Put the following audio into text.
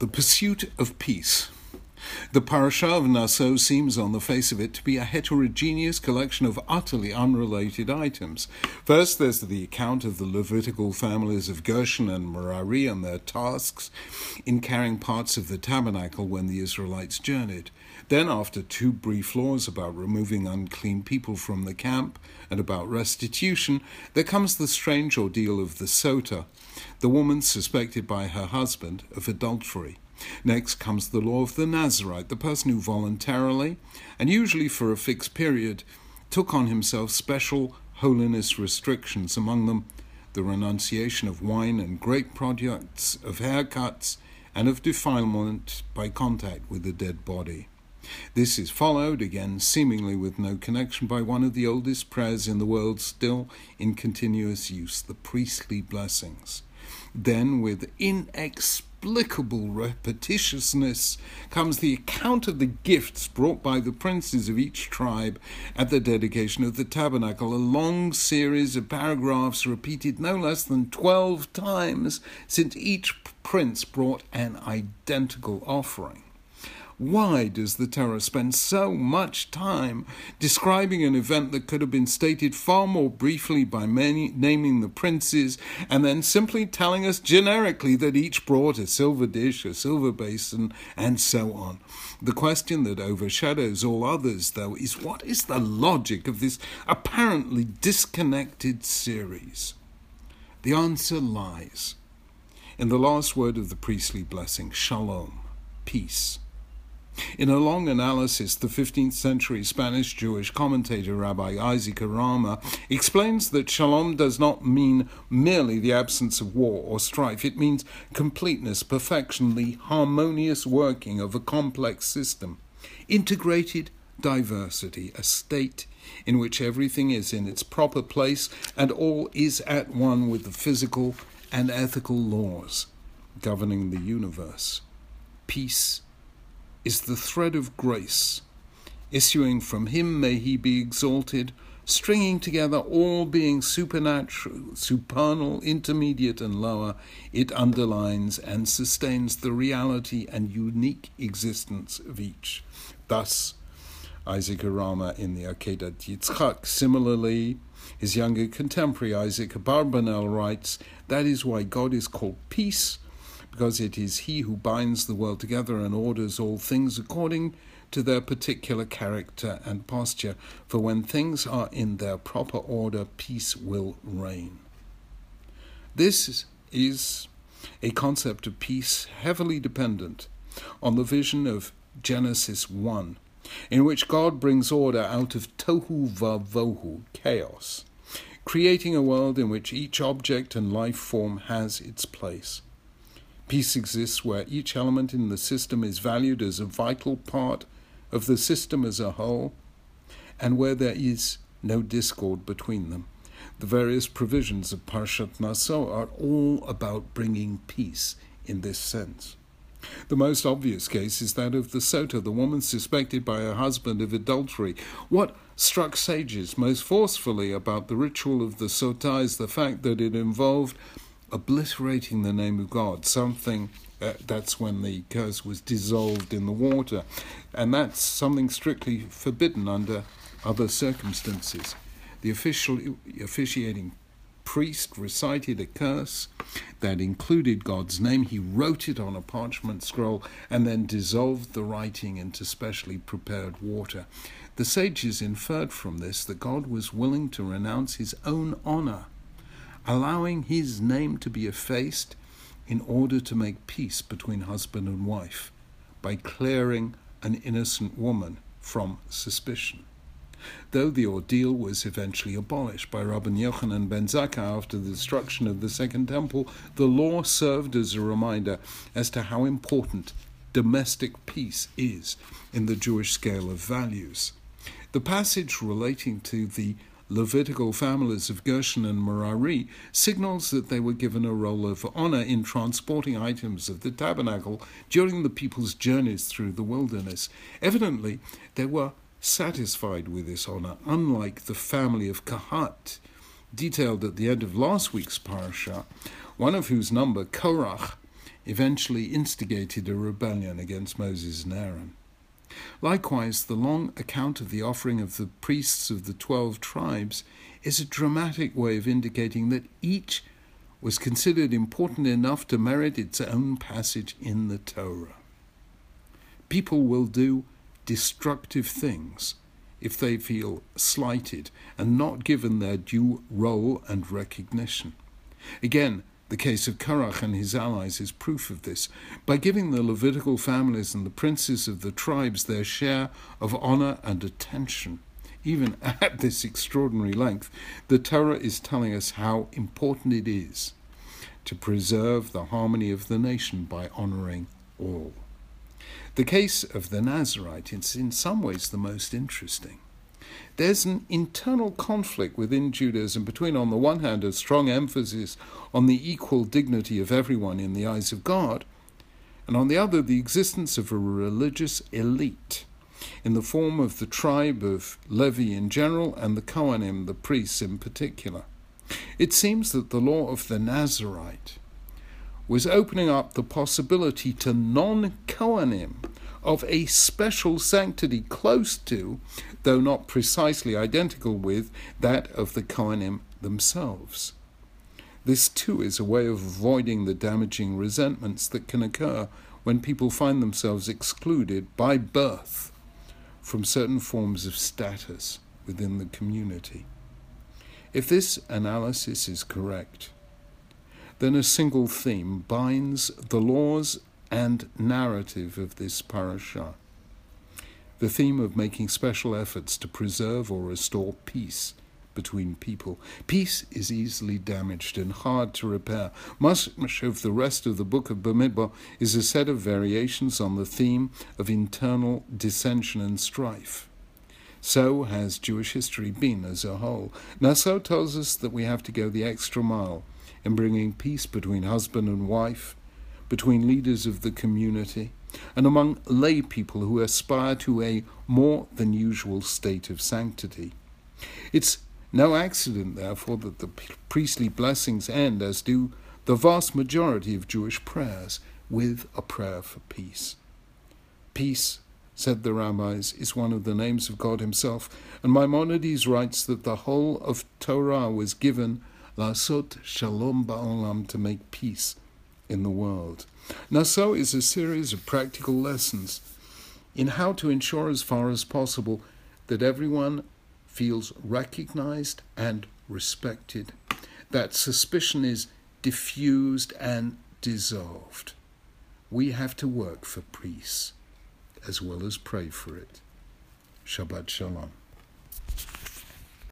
The pursuit of peace. The parasha of Naso seems on the face of it to be a heterogeneous collection of utterly unrelated items. First, there's the account of the Levitical families of Gershon and Merari and their tasks in carrying parts of the tabernacle when the Israelites journeyed. Then, after two brief laws about removing unclean people from the camp and about restitution, there comes the strange ordeal of the Sota, the woman suspected by her husband of adultery. Next comes the law of the Nazarite, the person who voluntarily, and usually for a fixed period, took on himself special holiness restrictions, among them the renunciation of wine and grape products, of haircuts, and of defilement by contact with the dead body. This is followed, again seemingly with no connection, by one of the oldest prayers in the world still in continuous use, the priestly blessings. Then, with inexplicable repetitiousness, comes the account of the gifts brought by the princes of each tribe at the dedication of the tabernacle, a long series of paragraphs repeated no less than twelve times, since each prince brought an identical offering. Why does the Torah spend so much time describing an event that could have been stated far more briefly by many, naming the princes and then simply telling us generically that each brought a silver dish, a silver basin, and so on? The question that overshadows all others, though, is what is the logic of this apparently disconnected series? The answer lies in the last word of the priestly blessing shalom, peace. In a long analysis, the 15th century Spanish Jewish commentator Rabbi Isaac Arama explains that shalom does not mean merely the absence of war or strife. It means completeness, perfection, the harmonious working of a complex system. Integrated diversity, a state in which everything is in its proper place and all is at one with the physical and ethical laws governing the universe. Peace is the thread of grace, issuing from him may he be exalted, stringing together all being supernatural, supernal, intermediate, and lower, it underlines and sustains the reality and unique existence of each. Thus, Isaac Arama in the Akedat Yitzchak. Similarly, his younger contemporary Isaac Abarbanel writes, That is why God is called peace, because it is he who binds the world together and orders all things according to their particular character and posture. For when things are in their proper order, peace will reign. This is a concept of peace heavily dependent on the vision of Genesis 1, in which God brings order out of tohu vavohu, chaos, creating a world in which each object and life form has its place. Peace exists where each element in the system is valued as a vital part of the system as a whole, and where there is no discord between them. The various provisions of Parshat Naso are all about bringing peace in this sense. The most obvious case is that of the Sota, the woman suspected by her husband of adultery. What struck sages most forcefully about the ritual of the Sota is the fact that it involved obliterating the name of God, something uh, that's when the curse was dissolved in the water. And that's something strictly forbidden under other circumstances. The official, officiating priest recited a curse that included God's name. He wrote it on a parchment scroll and then dissolved the writing into specially prepared water. The sages inferred from this that God was willing to renounce his own honor allowing his name to be effaced in order to make peace between husband and wife by clearing an innocent woman from suspicion. Though the ordeal was eventually abolished by Rabbi Yochanan ben Zakkai after the destruction of the Second Temple, the law served as a reminder as to how important domestic peace is in the Jewish scale of values. The passage relating to the Levitical families of Gershon and Merari signals that they were given a role of honor in transporting items of the tabernacle during the people's journeys through the wilderness. Evidently, they were satisfied with this honor, unlike the family of Kahat, detailed at the end of last week's parasha, one of whose number, Korach, eventually instigated a rebellion against Moses and Aaron. Likewise, the long account of the offering of the priests of the twelve tribes is a dramatic way of indicating that each was considered important enough to merit its own passage in the Torah. People will do destructive things if they feel slighted and not given their due role and recognition. Again, the case of Korach and his allies is proof of this. By giving the Levitical families and the princes of the tribes their share of honor and attention, even at this extraordinary length, the Torah is telling us how important it is to preserve the harmony of the nation by honoring all. The case of the Nazarite is in some ways the most interesting. There's an internal conflict within Judaism between, on the one hand, a strong emphasis on the equal dignity of everyone in the eyes of God, and on the other, the existence of a religious elite in the form of the tribe of Levi in general and the Kohanim, the priests in particular. It seems that the law of the Nazarite was opening up the possibility to non Kohanim of a special sanctity close to, though not precisely identical with, that of the Kohanim themselves. This too is a way of avoiding the damaging resentments that can occur when people find themselves excluded by birth from certain forms of status within the community. If this analysis is correct, then a single theme binds the laws and narrative of this parasha. The theme of making special efforts to preserve or restore peace between people. Peace is easily damaged and hard to repair. Much of the rest of the book of Bamidbar is a set of variations on the theme of internal dissension and strife. So has Jewish history been as a whole. Naso tells us that we have to go the extra mile in bringing peace between husband and wife, between leaders of the community, and among lay people who aspire to a more than usual state of sanctity. It's no accident, therefore, that the priestly blessings end, as do the vast majority of Jewish prayers, with a prayer for peace. Peace, said the rabbis, is one of the names of God Himself, and Maimonides writes that the whole of Torah was given Lasot Shalom Ba'olam to make peace in the world. Naso is a series of practical lessons in how to ensure as far as possible that everyone feels recognized and respected, that suspicion is diffused and dissolved. We have to work for peace as well as pray for it. Shabbat Shalom.